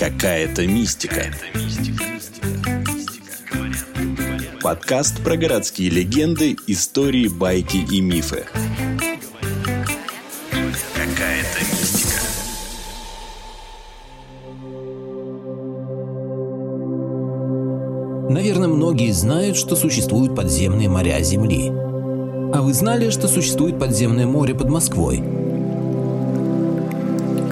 Какая-то мистика. Подкаст про городские легенды, истории, байки и мифы. Какая-то мистика. Наверное, многие знают, что существуют подземные моря Земли. А вы знали, что существует подземное море под Москвой?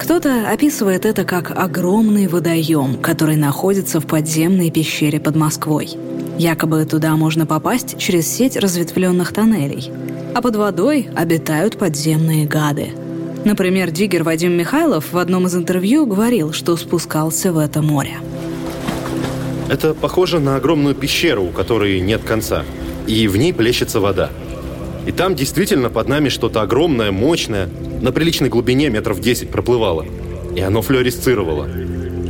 Кто-то описывает это как огромный водоем, который находится в подземной пещере под Москвой. Якобы туда можно попасть через сеть разветвленных тоннелей. А под водой обитают подземные гады. Например, диггер Вадим Михайлов в одном из интервью говорил, что спускался в это море. Это похоже на огромную пещеру, у которой нет конца. И в ней плещется вода. И там действительно под нами что-то огромное, мощное, на приличной глубине метров 10 проплывало. И оно флюоресцировало.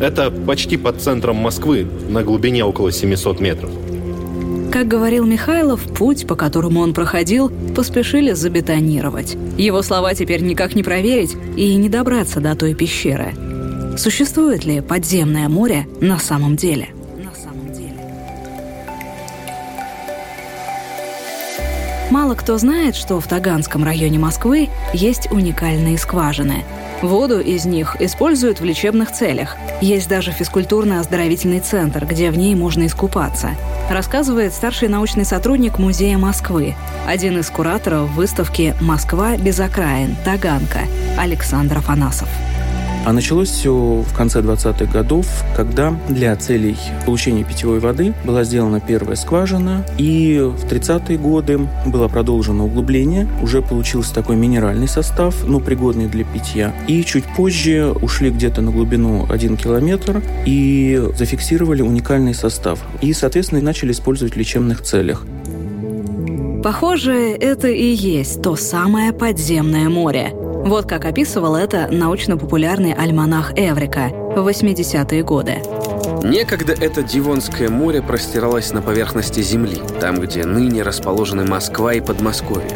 Это почти под центром Москвы, на глубине около 700 метров. Как говорил Михайлов, путь, по которому он проходил, поспешили забетонировать. Его слова теперь никак не проверить и не добраться до той пещеры. Существует ли подземное море на самом деле? Мало кто знает, что в Таганском районе Москвы есть уникальные скважины. Воду из них используют в лечебных целях. Есть даже физкультурно-оздоровительный центр, где в ней можно искупаться. Рассказывает старший научный сотрудник Музея Москвы, один из кураторов выставки «Москва без окраин. Таганка» Александр Афанасов. А началось все в конце 20-х годов, когда для целей получения питьевой воды была сделана первая скважина, и в 30-е годы было продолжено углубление, уже получился такой минеральный состав, но пригодный для питья. И чуть позже ушли где-то на глубину 1 километр и зафиксировали уникальный состав. И, соответственно, начали использовать в лечебных целях. Похоже, это и есть то самое подземное море – вот как описывал это научно-популярный альманах Эврика в 80-е годы. Некогда это Дивонское море простиралось на поверхности Земли, там, где ныне расположены Москва и Подмосковье.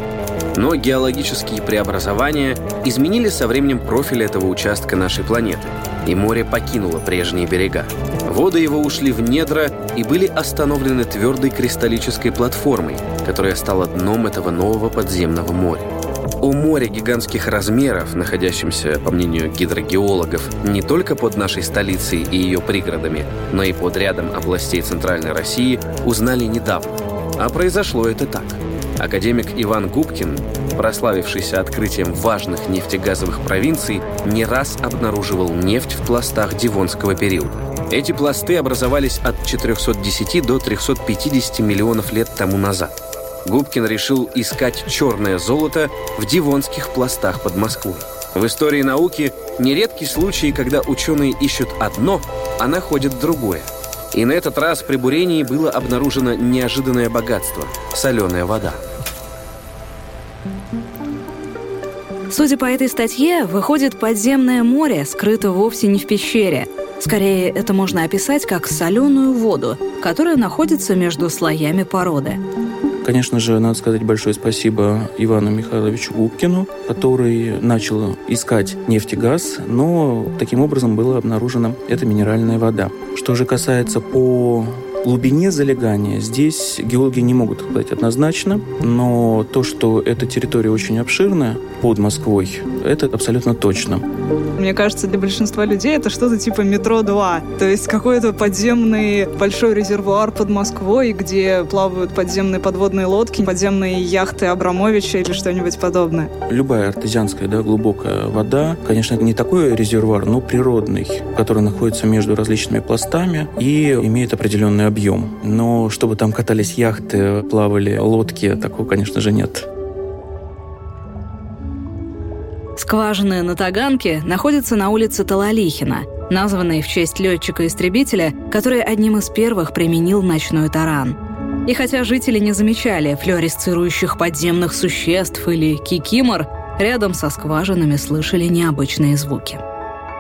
Но геологические преобразования изменили со временем профиль этого участка нашей планеты, и море покинуло прежние берега. Воды его ушли в недра и были остановлены твердой кристаллической платформой, которая стала дном этого нового подземного моря. О море гигантских размеров, находящемся, по мнению гидрогеологов, не только под нашей столицей и ее пригородами, но и под рядом областей Центральной России, узнали недавно. А произошло это так. Академик Иван Губкин, прославившийся открытием важных нефтегазовых провинций, не раз обнаруживал нефть в пластах Дивонского периода. Эти пласты образовались от 410 до 350 миллионов лет тому назад. Губкин решил искать черное золото в дивонских пластах под Москвой. В истории науки нередки случаи, когда ученые ищут одно, а находят другое. И на этот раз при бурении было обнаружено неожиданное богатство – соленая вода. Судя по этой статье, выходит, подземное море скрыто вовсе не в пещере. Скорее, это можно описать как соленую воду, которая находится между слоями породы. Конечно же, надо сказать большое спасибо Ивану Михайловичу Губкину, который начал искать нефть и газ, но таким образом была обнаружена эта минеральная вода. Что же касается по глубине залегания здесь геологи не могут сказать однозначно, но то, что эта территория очень обширная под Москвой, это абсолютно точно. Мне кажется, для большинства людей это что-то типа метро 2. То есть какой-то подземный большой резервуар под Москвой, где плавают подземные подводные лодки, подземные яхты Абрамовича или что-нибудь подобное. Любая артезианская, да, глубокая вода, конечно, не такой резервуар, но природный, который находится между различными пластами и имеет определенный объем. Но чтобы там катались яхты, плавали лодки, такого, конечно же, нет. Скважины на Таганке находятся на улице Талалихина, названной в честь летчика-истребителя, который одним из первых применил ночной таран. И хотя жители не замечали флюоресцирующих подземных существ или кикимор, рядом со скважинами слышали необычные звуки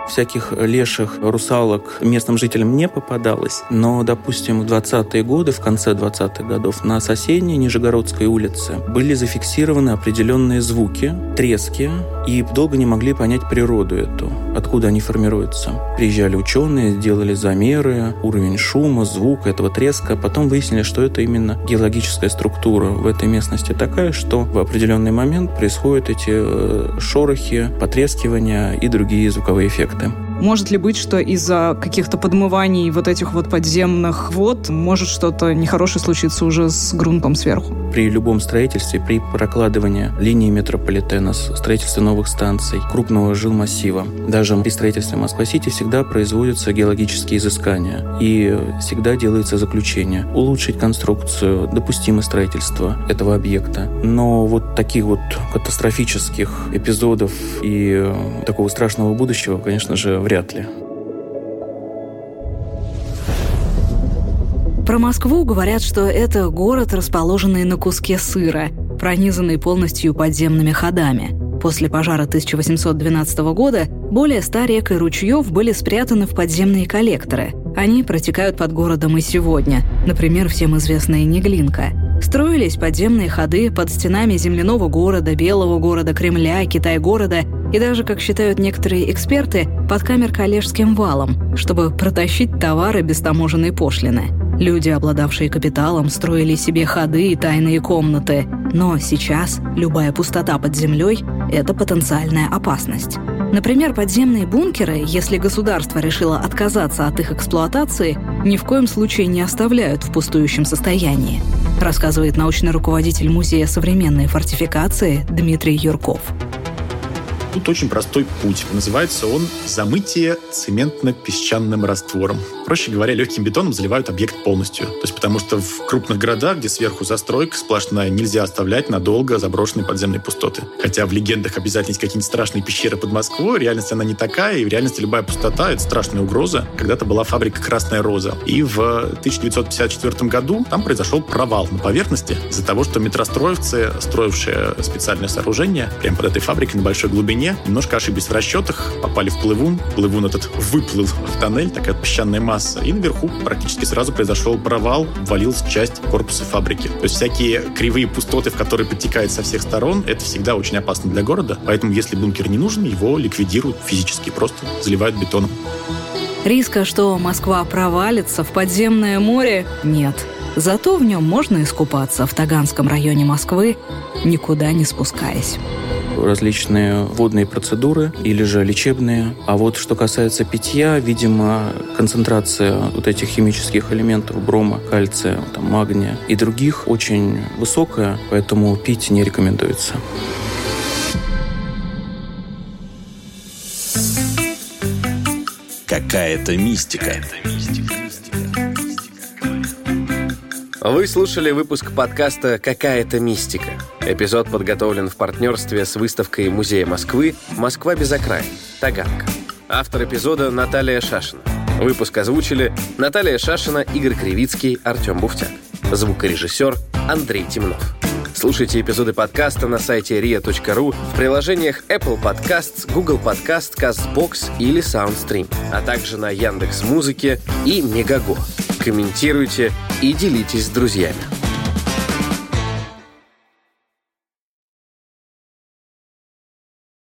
всяких леших, русалок местным жителям не попадалось. Но, допустим, в 20-е годы, в конце 20-х годов, на соседней Нижегородской улице были зафиксированы определенные звуки, трески, и долго не могли понять природу эту. откуда они формируются. Приезжали ученые, делали замеры, уровень шума, звука, этого треска. Потом выяснили, что это именно геологическая структура в этой местности такая, что в определенный момент происходят эти э, шорохи, потрескивания и другие звуковые эффекты. проектом. Может ли быть, что из-за каких-то подмываний вот этих вот подземных вод может что-то нехорошее случиться уже с грунтом сверху? При любом строительстве, при прокладывании линии метрополитена, строительстве новых станций, крупного жилмассива, даже при строительстве Москва-Сити всегда производятся геологические изыскания и всегда делается заключение улучшить конструкцию, допустимо строительство этого объекта. Но вот таких вот катастрофических эпизодов и такого страшного будущего, конечно же, вряд вряд ли. Про Москву говорят, что это город, расположенный на куске сыра, пронизанный полностью подземными ходами. После пожара 1812 года более ста рек и ручьев были спрятаны в подземные коллекторы. Они протекают под городом и сегодня, например, всем известная Неглинка. Строились подземные ходы под стенами земляного города, Белого города, Кремля, Китай-города и даже, как считают некоторые эксперты, под камер-коллежским валом, чтобы протащить товары без таможенной пошлины. Люди, обладавшие капиталом, строили себе ходы и тайные комнаты. Но сейчас любая пустота под землей – это потенциальная опасность. Например, подземные бункеры, если государство решило отказаться от их эксплуатации, ни в коем случае не оставляют в пустующем состоянии, рассказывает научный руководитель Музея современной фортификации Дмитрий Юрков. Тут очень простой путь. Называется он «замытие цементно-песчаным раствором». Проще говоря, легким бетоном заливают объект полностью. То есть потому что в крупных городах, где сверху застройка сплошная, нельзя оставлять надолго заброшенные подземные пустоты. Хотя в легендах обязательно есть какие-нибудь страшные пещеры под Москвой, в реальности она не такая, и в реальности любая пустота — это страшная угроза. Когда-то была фабрика «Красная роза». И в 1954 году там произошел провал на поверхности из-за того, что метростроевцы, строившие специальное сооружение прямо под этой фабрикой на большой глубине, немножко ошиблись в расчетах, попали в плывун. Плывун этот выплыл в тоннель, такая песчаная масса. И наверху практически сразу произошел провал, валилась часть корпуса фабрики. То есть всякие кривые пустоты, в которые подтекает со всех сторон, это всегда очень опасно для города. Поэтому если бункер не нужен, его ликвидируют физически, просто заливают бетоном. Риска, что Москва провалится в подземное море, нет. Зато в нем можно искупаться в Таганском районе Москвы, никуда не спускаясь различные водные процедуры или же лечебные. А вот что касается питья, видимо, концентрация вот этих химических элементов брома, кальция, там, магния и других очень высокая, поэтому пить не рекомендуется. Какая-то мистика. Какая-то мистика. Вы слушали выпуск подкаста «Какая-то мистика». Эпизод подготовлен в партнерстве с выставкой Музея Москвы «Москва без окраин. Таганка». Автор эпизода Наталья Шашина. Выпуск озвучили Наталья Шашина, Игорь Кривицкий, Артем Буфтяк. Звукорежиссер Андрей Темнов. Слушайте эпизоды подкаста на сайте ria.ru в приложениях Apple Podcasts, Google Podcast, CastBox или SoundStream, а также на Яндекс Музыке и Мегаго. Комментируйте и делитесь с друзьями.